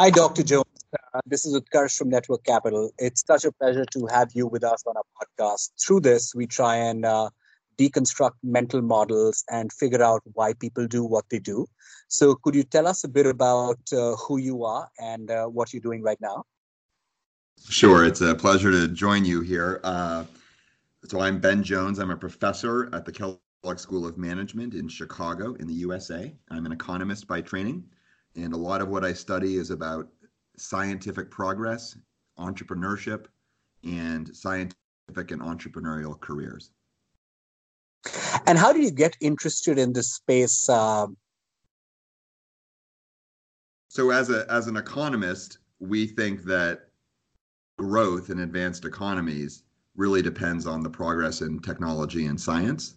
Hi, Dr. Jones. Uh, this is Utkarsh from Network Capital. It's such a pleasure to have you with us on our podcast. Through this, we try and uh, deconstruct mental models and figure out why people do what they do. So, could you tell us a bit about uh, who you are and uh, what you're doing right now? Sure. It's a pleasure to join you here. Uh, so, I'm Ben Jones. I'm a professor at the Kellogg School of Management in Chicago, in the USA. I'm an economist by training, and a lot of what I study is about scientific progress, entrepreneurship, and scientific and entrepreneurial careers. And how did you get interested in this space? Um... So, as a as an economist, we think that growth in advanced economies really depends on the progress in technology and science,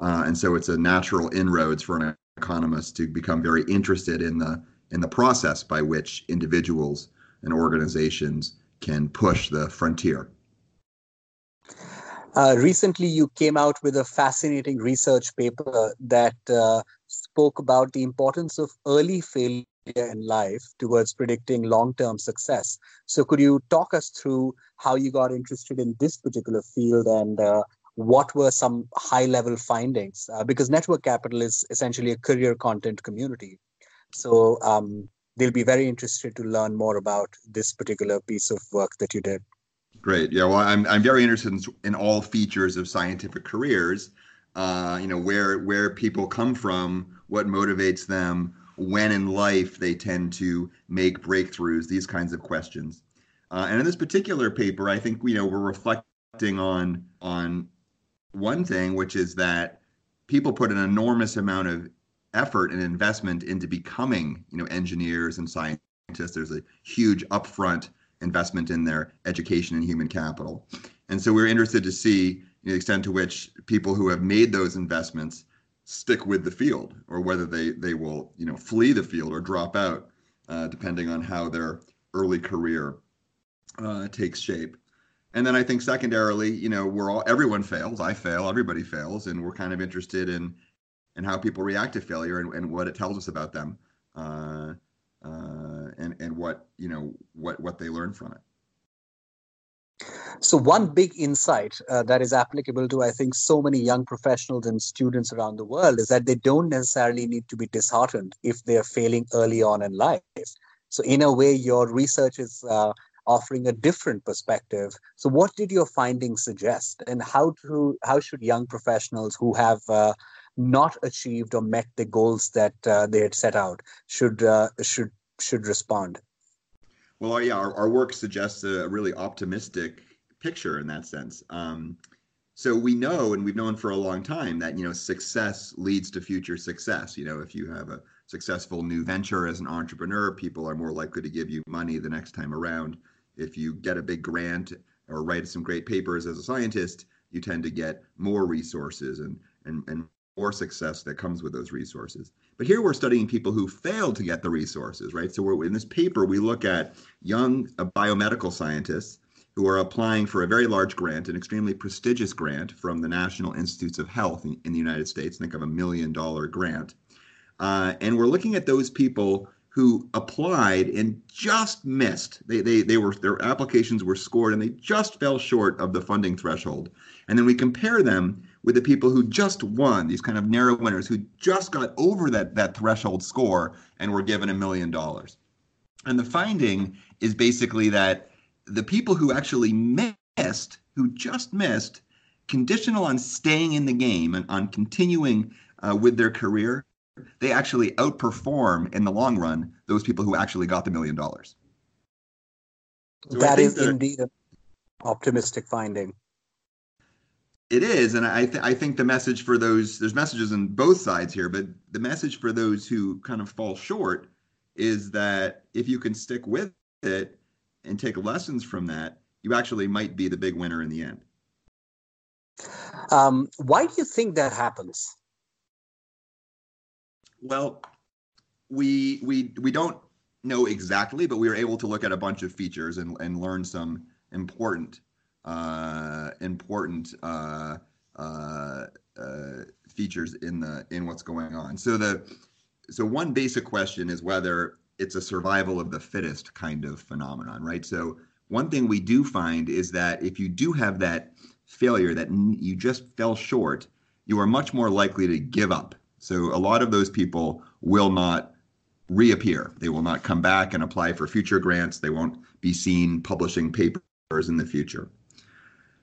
uh, and so it's a natural inroads for an economist to become very interested in the in the process by which individuals and organizations can push the frontier. Uh, recently, you came out with a fascinating research paper that uh, spoke about the importance of early failure in life towards predicting long term success. So, could you talk us through how you got interested in this particular field and uh, what were some high level findings? Uh, because Network Capital is essentially a career content community. So, um, they'll be very interested to learn more about this particular piece of work that you did. Great. Yeah. Well, I'm I'm very interested in, in all features of scientific careers. Uh, you know, where where people come from, what motivates them, when in life they tend to make breakthroughs, these kinds of questions. Uh, and in this particular paper, I think you know we're reflecting on on one thing, which is that people put an enormous amount of effort and investment into becoming you know engineers and scientists. There's a huge upfront investment in their education and human capital. And so we're interested to see the extent to which people who have made those investments stick with the field or whether they, they will you know flee the field or drop out uh, depending on how their early career uh, takes shape. And then I think secondarily, you know, we're all everyone fails. I fail, everybody fails, and we're kind of interested in in how people react to failure and, and what it tells us about them. Uh, uh, and and what you know what what they learn from it. So one big insight uh, that is applicable to I think so many young professionals and students around the world is that they don't necessarily need to be disheartened if they are failing early on in life. So in a way, your research is uh, offering a different perspective. So what did your findings suggest, and how to how should young professionals who have uh, not achieved or met the goals that uh, they had set out should uh, should should respond? Well yeah our, our work suggests a really optimistic picture in that sense. Um, so we know and we've known for a long time that you know success leads to future success. You know if you have a successful new venture as an entrepreneur people are more likely to give you money the next time around if you get a big grant or write some great papers as a scientist you tend to get more resources and and, and or success that comes with those resources. But here we're studying people who failed to get the resources, right? So we're, in this paper, we look at young uh, biomedical scientists who are applying for a very large grant, an extremely prestigious grant from the National Institutes of Health in, in the United States, think of a million dollar grant. Uh, and we're looking at those people who applied and just missed. They, they, they were their applications were scored and they just fell short of the funding threshold. And then we compare them with the people who just won, these kind of narrow winners who just got over that, that threshold score and were given a million dollars. And the finding is basically that the people who actually missed, who just missed, conditional on staying in the game and on continuing uh, with their career, they actually outperform in the long run those people who actually got the million dollars. So that is that, indeed an optimistic finding. It is, and I th- I think the message for those there's messages on both sides here, but the message for those who kind of fall short is that if you can stick with it and take lessons from that, you actually might be the big winner in the end. Um, why do you think that happens? Well, we we we don't know exactly, but we were able to look at a bunch of features and, and learn some important uh, important uh, uh, uh, features in the in what's going on. So the so one basic question is whether it's a survival of the fittest kind of phenomenon, right? So one thing we do find is that if you do have that failure that you just fell short, you are much more likely to give up. So a lot of those people will not reappear. They will not come back and apply for future grants. They won't be seen publishing papers in the future.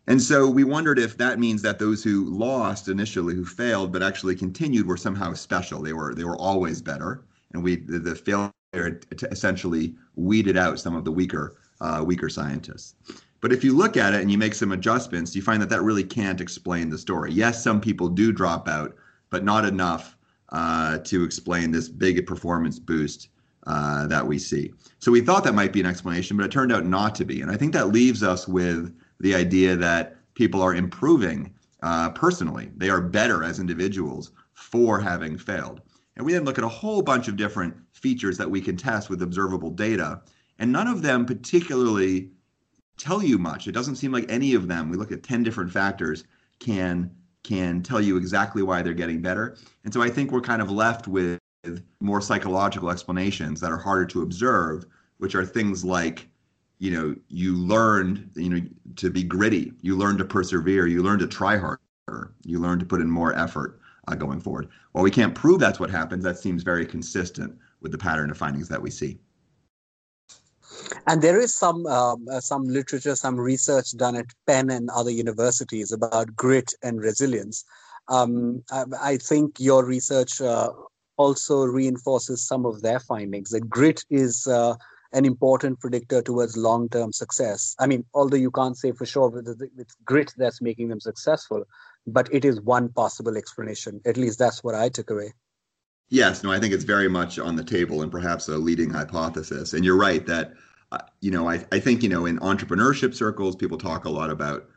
And so we wondered if that means that those who lost initially, who failed but actually continued, were somehow special. They were they were always better, and we the, the failure essentially weeded out some of the weaker uh, weaker scientists. But if you look at it and you make some adjustments, you find that that really can't explain the story. Yes, some people do drop out, but not enough uh, to explain this big performance boost uh, that we see. So we thought that might be an explanation, but it turned out not to be. And I think that leaves us with the idea that people are improving uh, personally. They are better as individuals for having failed. And we then look at a whole bunch of different features that we can test with observable data, and none of them particularly tell you much. It doesn't seem like any of them. We look at 10 different factors can can tell you exactly why they're getting better. And so I think we're kind of left with more psychological explanations that are harder to observe, which are things like you know you learned you know to be gritty. You learn to persevere. You learn to try harder. You learn to put in more effort uh, going forward. While we can't prove that's what happens that seems very consistent with the pattern of findings that we see and there is some um, uh, some literature some research done at penn and other universities about grit and resilience um, I, I, think your research uh, also reinforces some of their findings that grit is uh, an important predictor towards long-term success. I mean, although you can't say for sure with, with grit that's making them successful, but it is one possible explanation. At least that's what I took away. Yes, no, I think it's very much on the table and perhaps a leading hypothesis. And you're right that, uh, you know, I, I think, you know, in entrepreneurship circles, people talk a lot about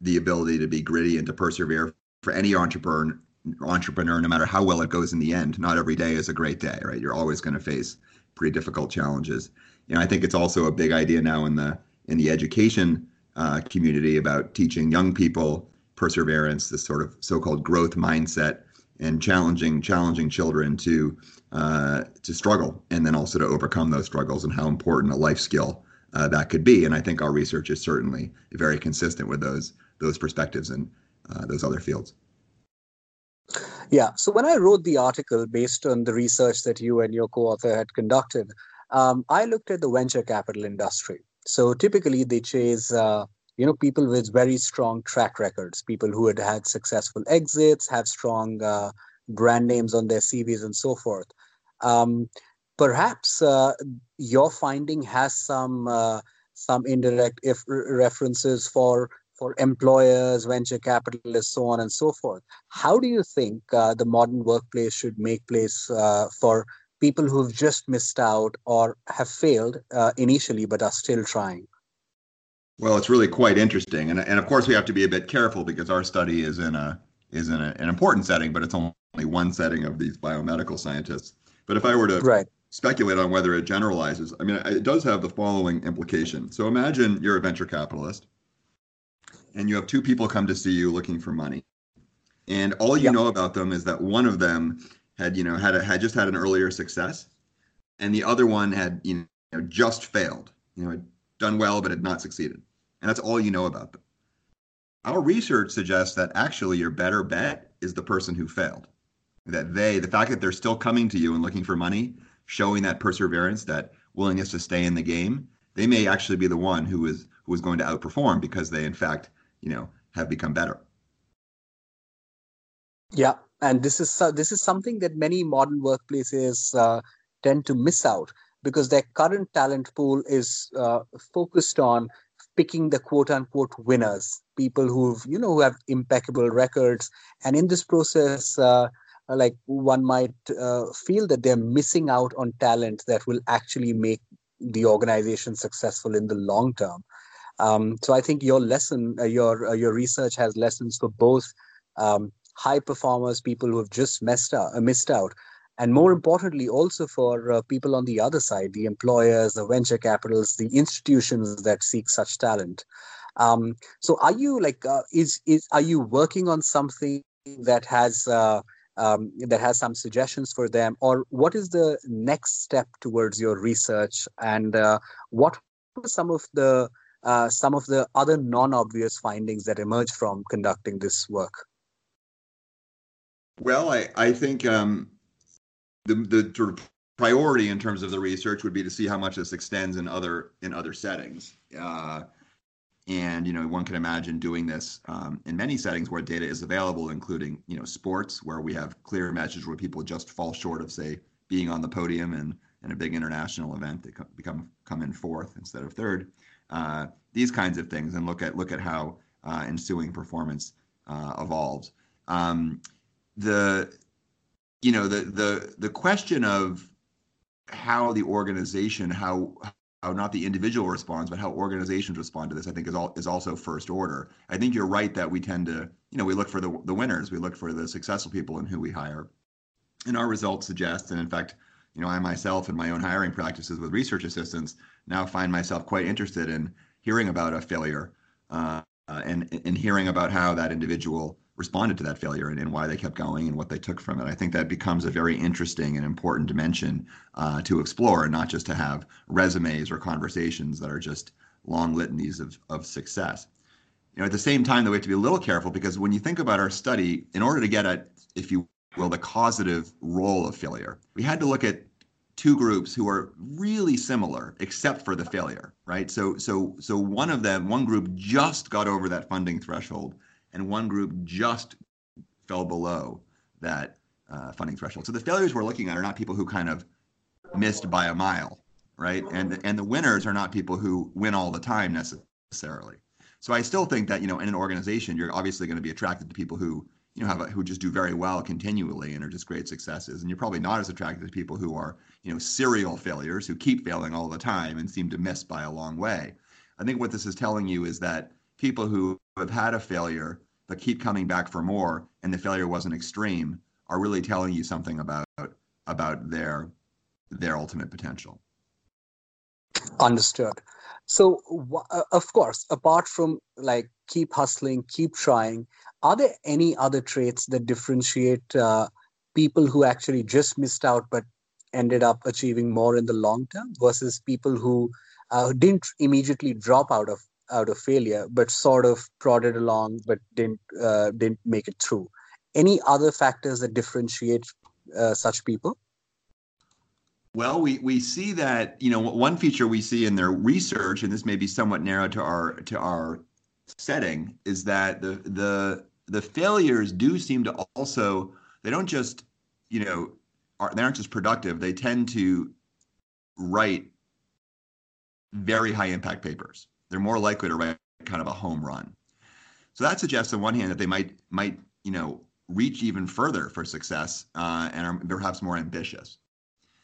the ability to be gritty and to persevere for any entrepreneur entrepreneur no matter how well it goes in the end not every day is a great day right you're always going to face pretty difficult challenges. You know, I think it's also a big idea now in the in the education uh, community about teaching young people perseverance, this sort of so-called growth mindset, and challenging challenging children to uh, to struggle and then also to overcome those struggles and how important a life skill uh, that could be. And I think our research is certainly very consistent with those those perspectives and uh, those other fields. Yeah. So when I wrote the article based on the research that you and your co-author had conducted, um, I looked at the venture capital industry. So typically they chase, uh, you know, people with very strong track records, people who had had successful exits, have strong uh, brand names on their CVs and so forth. Um, perhaps uh, your finding has some uh, some indirect if references for for employers, venture capitalists, so on and so forth. How do you think uh, the modern workplace should make place uh, for people who've just missed out or have failed uh, initially but are still trying? Well, it's really quite interesting, and and of course we have to be a bit careful because our study is in a is in a, an important setting, but it's only one setting of these biomedical scientists. But if I were to right. speculate on whether it generalizes, I mean, it does have the following implication. So imagine you're a venture capitalist and you have two people come to see you looking for money and all you yep. know about them is that one of them had you know had a, had just had an earlier success and the other one had you know just failed you know done well but had not succeeded. And that's all you know about them. Our research suggests that actually your better bet is the person who failed. That they the fact that they're still coming to you and looking for money showing that perseverance that willingness to stay in the game they may actually be the one who is who is going to outperform because they in fact you know have become better. Yeah and this is uh, this is something that many modern workplaces uh, tend to miss out because their current talent pool is uh, focused on picking the quote unquote winners people who've you know who have impeccable records. And in this process uh, like one might uh, feel that they're missing out on talent that will actually make the organization successful in the long term. Um, so I think your lesson, uh, your uh, your research has lessons for both um, high performers, people who have just messed out, uh, missed out, and more importantly, also for uh, people on the other side, the employers, the venture capitals, the institutions that seek such talent. Um, so, are you like, uh, is is are you working on something that has uh, um, that has some suggestions for them? Or what is the next step towards your research? And uh, what are some of the uh, some of the other non-obvious findings that emerge from conducting this work? Well i, I think um, the, the sort of priority in terms of the research would be to see how much this extends in other in other settings. Uh, and you know one can imagine doing this um, in many settings where data is available including you know sports where we have clear messages where people just fall short of say being on the podium and in a big international event they become come in fourth instead of third. Uh, these kinds of things and look at look at how uh, ensuing performance uh, evolves. Um, the you know the the the question of how the organization how how not the individual responds, but how organizations respond to this, I think is all is also first order. I think you're right that we tend to, you know, we look for the the winners, we look for the successful people and who we hire. And our results suggest, and in fact, you know, I myself in my own hiring practices with research assistants now find myself quite interested in hearing about a failure uh, and and hearing about how that individual responded to that failure and, and, why they kept going and what they took from it. I think that becomes a very interesting and important dimension uh, to explore, and not just to have resumes or conversations that are just long litanies of, of success. You know, at the same time, though, we have to be a little careful because when you think about our study, in order to get at, if you will, the causative role of failure, we had to look at two groups who are really similar except for the failure right so so so one of them one group just got over that funding threshold and one group just fell below that uh, funding threshold. So the failures we're looking at are not people who kind of missed by a mile, right? And and the winners are not people who win all the time necessarily. So I still think that you know in an organization you're obviously going to be attracted to people who you know have a, who just do very well continually and are just great successes, and you're probably not as attracted to people who are you know serial failures who keep failing all the time and seem to miss by a long way. I think what this is telling you is that people who have had a failure but keep coming back for more and the failure wasn't extreme are really telling you something about about their their ultimate potential. Understood. So uh, of course apart from like keep hustling keep trying are there any other traits that differentiate uh, people who actually just missed out but ended up achieving more in the long term versus people who uh, didn't immediately drop out of out of failure, but sort of prodded along, but didn't uh, didn't make it through. Any other factors that differentiate uh, such people? Well, we, we see that you know one feature we see in their research, and this may be somewhat narrow to our to our setting, is that the the the failures do seem to also they don't just you know are, they aren't just productive. They tend to write very high impact papers they're more likely to write kind of a home run. So that suggests, on one hand, that they might might you know reach even further for success uh, and are perhaps more ambitious.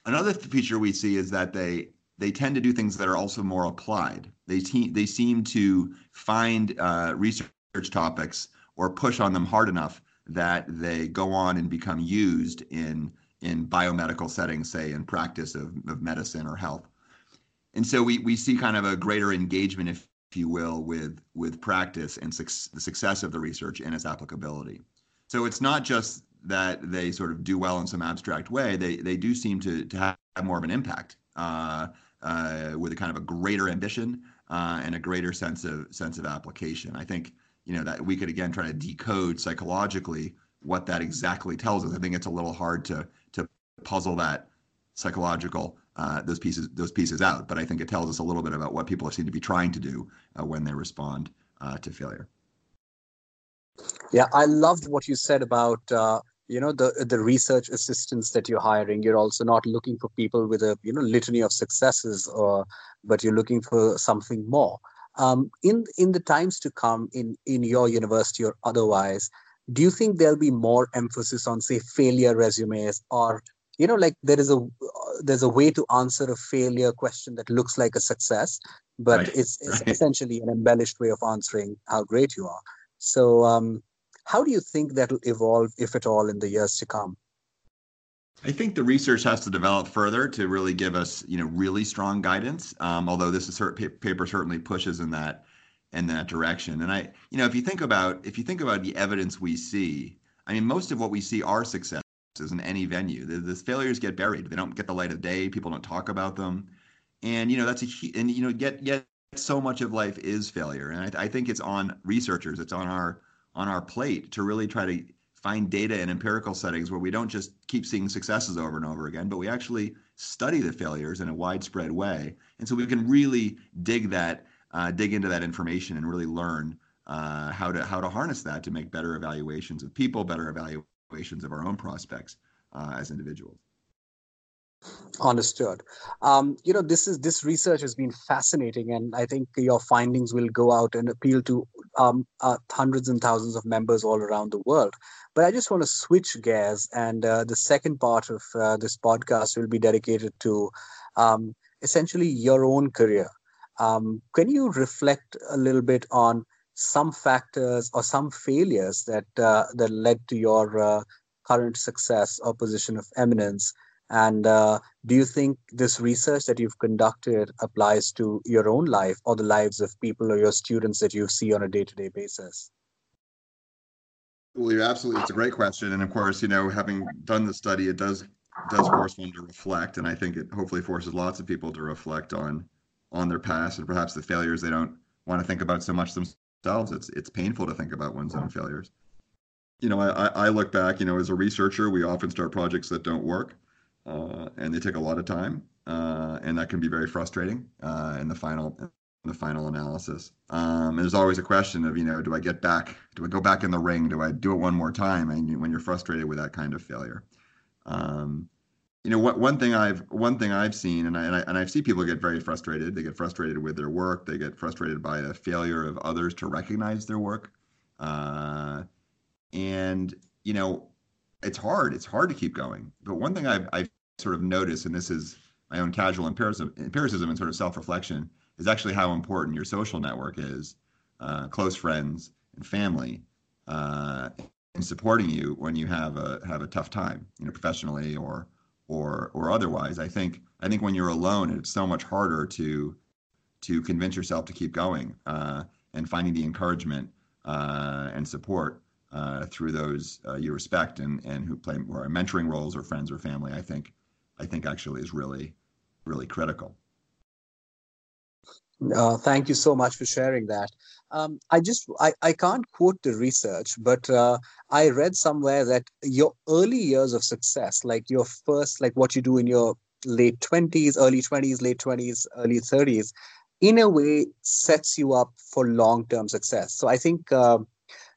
Another feature we see is that they they tend to do things that are also more applied. They te- they seem to find uh, research topics or push on them hard enough that they go on and become used in in biomedical settings, say in practice of, of medicine or health and so we we see kind of a greater engagement, if, if you will, with with practice and su- the success of the research and its applicability. So it's not just that they sort of do well in some abstract way; they they do seem to to have more of an impact uh, uh, with a kind of a greater ambition uh, and a greater sense of sense of application. I think you know that we could again try to decode psychologically what that exactly tells us. I think it's a little hard to to puzzle that psychological uh, those pieces those pieces out. But I think it tells us a little bit about what people seem to be trying to do uh, when they respond uh, to failure. Yeah, I loved what you said about uh, you know the the research assistants that you're hiring. You're also not looking for people with a you know litany of successes, or but you're looking for something more. Um, in in the times to come, in in your university or otherwise, do you think there'll be more emphasis on say failure resumes or you know like there is a there's a way to answer a failure question that looks like a success but right. it's, it's right. essentially an embellished way of answering how great you are so um, how do you think that will evolve if at all in the years to come I think the research has to develop further to really give us, you know, really strong guidance. Um, although this is paper certainly pushes in that in that direction. And I, you know, if you think about if you think about the evidence we see I mean, most of what we see are successes in any venue. The, the failures get buried; they don't get the light of day. People don't talk about them, and you know that's a and you know get yet so much of life is failure, and I, I think it's on researchers, it's on our on our plate to really try to find data in empirical settings where we don't just keep seeing successes over and over again, but we actually study the failures in a widespread way, and so we can really dig that, uh, dig into that information, and really learn uh, how to how to harness that to make better evaluations of people, better evaluations of our own prospects uh, as individuals. Understood. Um, you know, this is this research has been fascinating, and I think your findings will go out and appeal to um, uh, hundreds and thousands of members all around the world. But I just want to switch gears, and uh, the second part of uh, this podcast will be dedicated to um, essentially your own career. Um, can you reflect a little bit on some factors or some failures that uh, that led to your uh, current success or position of eminence? And uh, do you think this research that you've conducted applies to your own life or the lives of people or your students that you see on a day to day basis? Well, you're absolutely. It's a great question, and of course, you know, having done the study, it does does force one to reflect, and I think it hopefully forces lots of people to reflect on on their past and perhaps the failures they don't want to think about so much. It's it's painful to think about one's own failures. You know, I I look back. You know, as a researcher, we often start projects that don't work uh, and they take a lot of time, uh, and that can be very frustrating uh, in the final in the final analysis. Um, and there's always a question of you know, do I get back? Do I go back in the ring? Do I do it one more time? And when you're frustrated with that kind of failure. Um, you know what one thing i've one thing i've seen and I, and I and i see people get very frustrated they get frustrated with their work they get frustrated by the failure of others to recognize their work uh, and you know it's hard. It's hard to keep going. But one thing I've, I've sort of noticed, and this is my own casual empiricism, empiricism and sort of self-reflection, is actually how important your social network is, uh, close friends and family, uh, in supporting you when you have a have a tough time, you know, professionally or or or otherwise. I think I think when you're alone, it's so much harder to to convince yourself to keep going uh, and finding the encouragement uh, and support uh, through those uh, you respect and and who play more mentoring roles or friends or family. I think I think actually is really really critical. Uh, thank you so much for sharing that. Um, I just I, I can't quote the research, but uh, I read somewhere that your early years of success, like your first, like what you do in your late twenties, early twenties, late twenties, early thirties, in a way sets you up for long term success. So I think uh,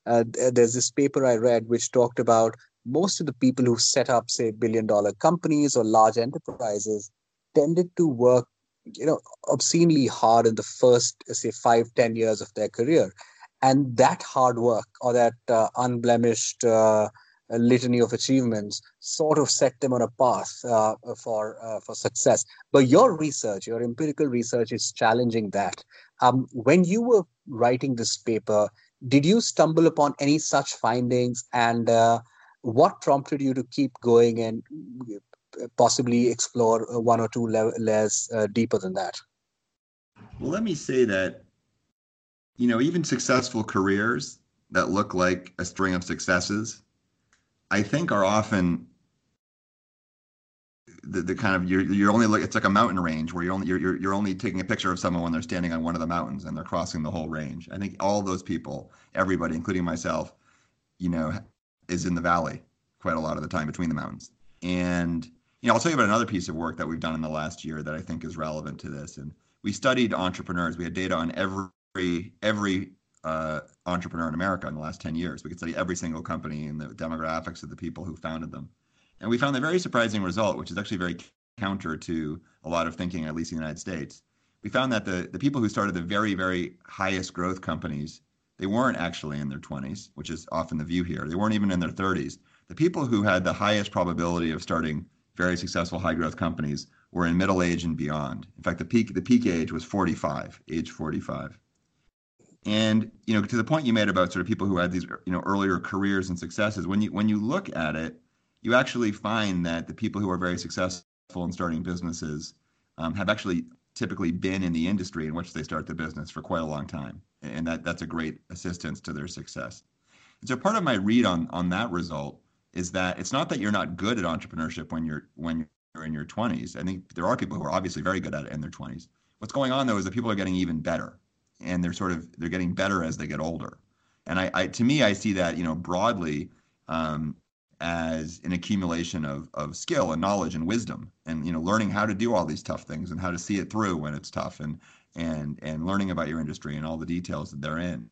uh, there's this paper I read which talked about most of the people who set up, say, billion dollar companies or large enterprises tended to work, you know, obscenely hard in the first, say, five, ten years of their career. And that hard work or that uh, unblemished uh, litany of achievements sort of set them on a path uh, for uh, for success. But your research, your empirical research, is challenging that. Um, when you were writing this paper, did you stumble upon any such findings and uh, what prompted you to keep going and possibly explore one or two layers uh, deeper than that well let me say that you know even successful careers that look like a string of successes i think are often the, the kind of you're you're only like it's like a mountain range where you're only you're, you're only taking a picture of someone when they're standing on one of the mountains and they're crossing the whole range. I think all those people, everybody, including myself, you know, is in the valley quite a lot of the time between the mountains. And you know, I'll tell you about another piece of work that we've done in the last year that I think is relevant to this. And we studied entrepreneurs. We had data on every every uh, entrepreneur in America in the last 10 years. We could study every single company and the demographics of the people who founded them. And we found a very surprising result, which is actually very counter to a lot of thinking, at least in the United States. We found that the, the people who started the very, very highest growth companies, they weren't actually in their 20s, which is often the view here. They weren't even in their 30s. The people who had the highest probability of starting very successful high growth companies were in middle age and beyond. In fact, the peak the peak age was 45, age 45. And you know, to the point you made about sort of people who had these you know earlier careers and successes, when you when you look at it, you actually find that the people who are very successful in starting businesses um, have actually typically been in the industry in which they start the business for quite a long time, and that that's a great assistance to their success. And so part of my read on on that result is that it's not that you're not good at entrepreneurship when you're when you're in your 20s. I think there are people who are obviously very good at it in their 20s. What's going on though is that people are getting even better, and they're sort of they're getting better as they get older. And I, I to me, I see that you know broadly um, as an accumulation of of skill and knowledge and wisdom, and you know learning how to do all these tough things and how to see it through when it's tough, and and and learning about your industry and all the details that they're in.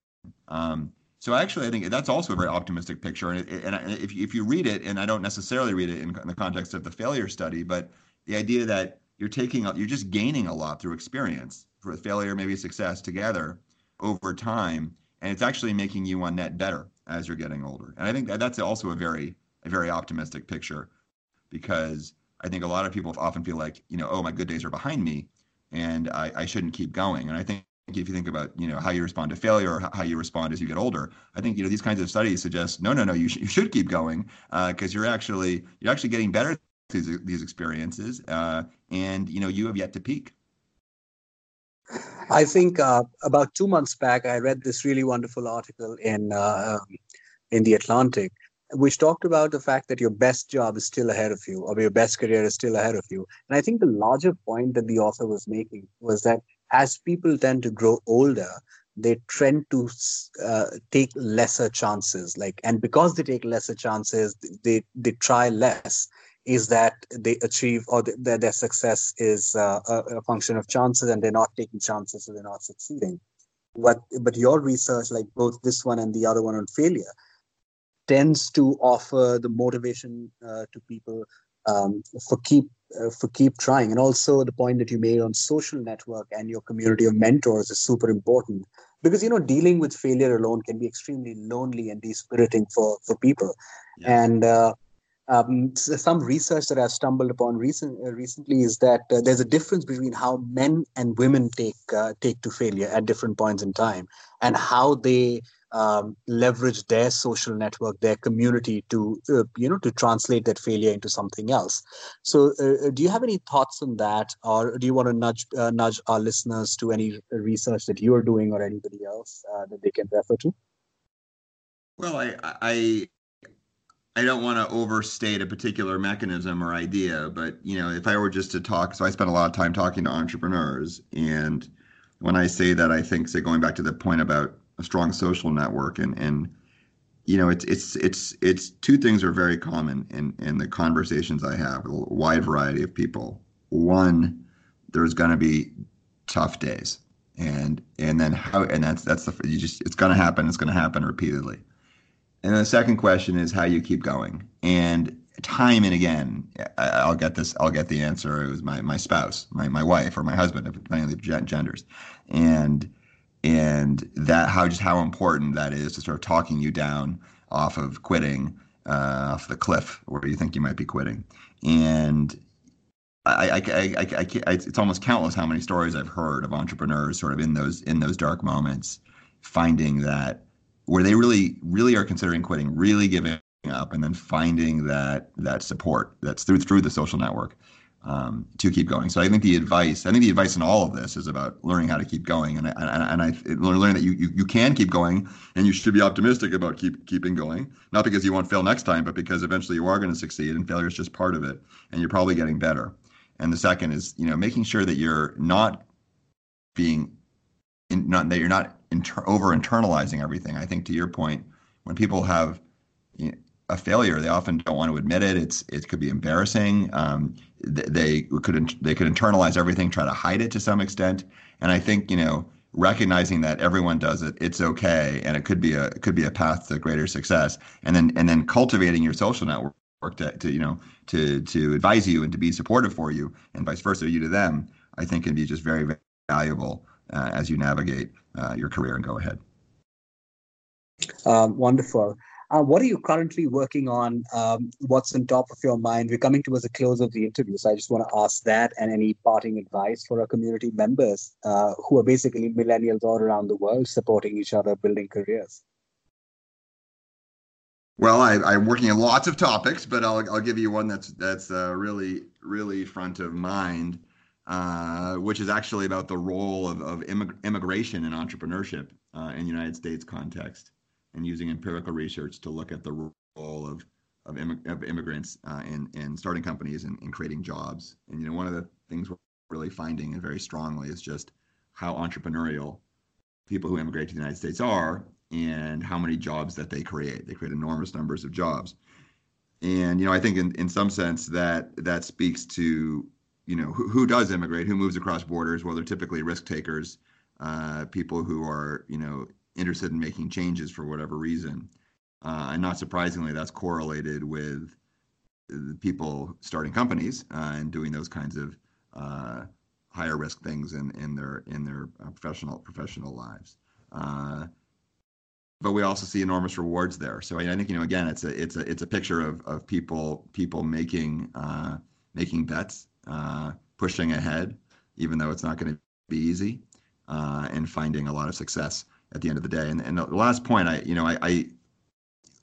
Um, so actually, I think that's also a very optimistic picture. And, it, and if, if you read it, and I don't necessarily read it in, in, the context of the failure study, but the idea that you're taking, you're just gaining a lot through experience, for failure, maybe success together over time, and it's actually making you on net better as you're getting older. And I think that that's also a very, a very optimistic picture, because I think a lot of people often feel like, you know, oh, my good days are behind me, and I, I shouldn't keep going. And I think if you think about you know how you respond to failure or how you respond as you get older i think you know these kinds of studies suggest no no no you, sh- you should keep going because uh, you're actually you're actually getting better these, these experiences uh, and you know you have yet to peak. I think uh, about two months back i read this really wonderful article in uh, um, in the atlantic which talked about the fact that your best job is still ahead of you or your best career is still ahead of you. And i think the larger point that the author was making was that as people tend to grow older, they tend to uh, take lesser chances. Like, and because they take lesser chances, they they try less. Is that they achieve or that their success is uh, a, function of chances, and they're not taking chances, so they're not succeeding. But but your research, like both this one and the other one on failure, tends to offer the motivation uh, to people um, for keep uh, for keep trying. And also the point that you made on social network and your community of mentors is super important. Because you know dealing with failure alone can be extremely lonely and dispiriting for for people. Yeah. and uh, um, some research that I've stumbled upon recent, uh, recently is that uh, there's a difference between how men and women take uh, take to failure at different points in time, and how they um, leverage their social network, their community to uh, you know to translate that failure into something else. So, uh, uh do you have any thoughts on that, or do you want to nudge uh, nudge our listeners to any research that you are doing or anybody else uh, that they can refer to? Well, I I I don't want to overstate a particular mechanism or idea, but you know, if I were just to talk, so I spend a lot of time talking to entrepreneurs, and when I say that, I think, say, going back to the point about a strong social network and and you know it's it's it's it's two things are very common in in the conversations I have with a wide variety of people. One, there's going to be tough days, and and then how and that's that's the you just it's going to happen. It's going to happen repeatedly. And the second question is how you keep going. And time and again, I'll get this. I'll get the answer. It was my my spouse, my my wife, or my husband, depending on the genders, and and that how just how important that is to sort of talking you down off of quitting uh, off the cliff where you think you might be quitting. And I, I, I, I, I, it's almost countless how many stories I've heard of entrepreneurs sort of in those in those dark moments finding that where they really really are considering quitting really giving up and then finding that that support that's through through the social network um, to keep going. So I think the advice, I think the advice in all of this is about learning how to keep going, and and, and I learning that you, you you can keep going, and you should be optimistic about keep keeping going, not because you won't fail next time, but because eventually you are going to succeed, and failure is just part of it, and you're probably getting better. And the second is you know making sure that you're not being in, not that you're not inter- over internalizing everything. I think to your point, when people have you know, a failure. They often don't want to admit it. It's it could be embarrassing. Um, they, could they could internalize everything, try to hide it to some extent. And I think you know recognizing that everyone does it, it's okay, and it could be a it could be a path to greater success. And then and then cultivating your social network to, to you know to to advise you and to be supportive for you, and vice versa, you to them. I think can be just very, very valuable uh, as you navigate uh, your career and go ahead. Um, wonderful. Uh, what are you currently working on? Um, what's on top of your mind? We're coming towards the close of the interview, so I just want to ask that and any parting advice for our community members uh, who are basically millennials all around the world supporting each other, building careers. Well, I, am working on lots of topics, but I'll, I'll give you one that's that's uh, really really front of mind, uh, which is actually about the role of, of immig- immigration and entrepreneurship uh, in the United States context. And using empirical research to look at the role of of, immig- of immigrants uh, in in starting companies and, and creating jobs. And you know, one of the things we're really finding and very strongly is just how entrepreneurial people who immigrate to the United States are and how many jobs that they create. They create enormous numbers of jobs. And you know, I think in, in some sense that that speaks to you know who, who does immigrate, who moves across borders. Well, they're typically risk takers, uh, people who are you know interested in making changes for whatever reason. Uh, and not surprisingly, that's correlated with people starting companies uh, and doing those kinds of uh, higher risk things in, in their in their uh, professional professional lives. Uh, but we also see enormous rewards there. So I, I, think you know again, it's a it's a it's a picture of of people people making uh, making bets, pushing ahead, even though it's not going to be easy, and finding a lot of success at the end of the day. And, and the last point, I you know I, I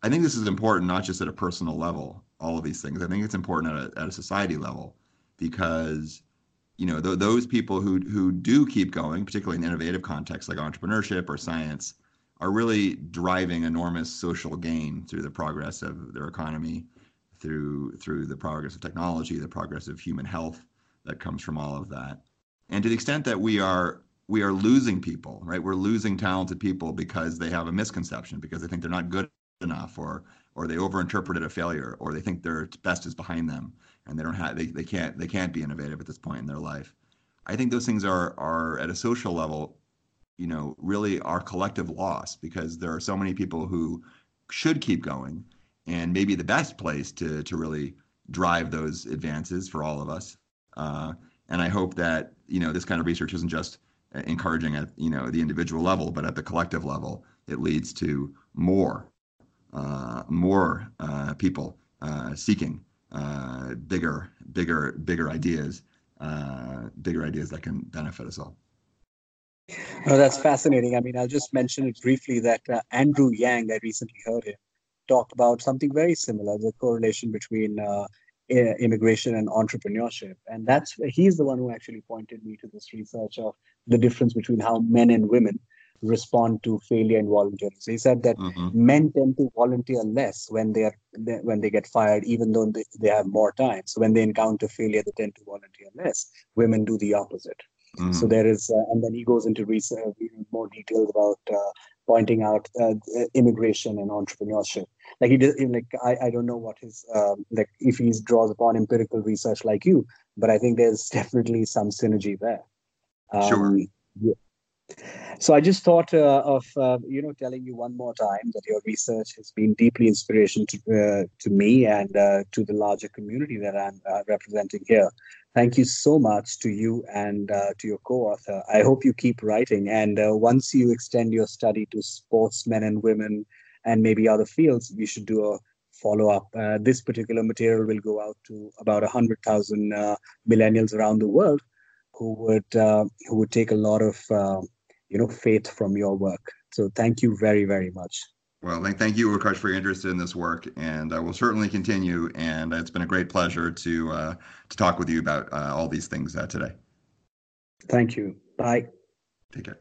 I think this is important not just at a personal level. All of these things, I think it's important at a, at a society level because you know th- those people who who do keep going, particularly in innovative contexts like entrepreneurship or science are really driving enormous social gain through the progress of their economy, through through the progress of technology, the progress of human health that comes from all of that. And to the extent that we are we are losing people, right? We're losing talented people because they have a misconception, because they think they're not good enough, or or they overinterpreted a failure, or they think their best is behind them, and they don't have they, they can't they can't be innovative at this point in their life. I think those things are are at a social level you know, really our collective loss because there are so many people who should keep going. And maybe the best place to, to really drive those advances for all of us. Uh, and I hope that, you know, this kind of research isn't just encouraging at, you know, the individual level, but at the collective level, it leads to more, uh, more uh, people uh, seeking uh, bigger, bigger, bigger ideas, uh, bigger ideas that can benefit us all. Oh, that's fascinating. I mean, I'll just mention it briefly that uh, Andrew Yang, I recently heard him talk about something very similar the correlation between uh, immigration and entrepreneurship. And that's he's the one who actually pointed me to this research of the difference between how men and women respond to failure and volunteering. So he said that mm-hmm. men tend to volunteer less when they are when they get fired, even though they, they have more time. So when they encounter failure, they tend to volunteer less. Women do the opposite. Mm-hmm. So there is, uh, and then he goes into research, more details about uh, pointing out uh, immigration and entrepreneurship. Like he did, like I, I don't know what his um, like if he draws upon empirical research like you, but I think there's definitely some synergy there. Um, sure. Yeah. So I just thought uh, of uh, you know telling you one more time that your research has been deeply inspiration to uh, to me and uh, to the larger community that I'm uh, representing here. Thank you so much to you and uh, to your co-author. I hope you keep writing, and uh, once you extend your study to sportsmen and women and maybe other fields, we should do a follow up. Uh, this particular material will go out to about hundred thousand uh, millennials around the world who would who would take a lot of you know faith from your work so thank you very very much well thank you Utkarsh, for your interest in this work and i will certainly continue and it's been a great pleasure to uh, to talk with you about uh, all these things uh, today. Thank you. Bye. Take care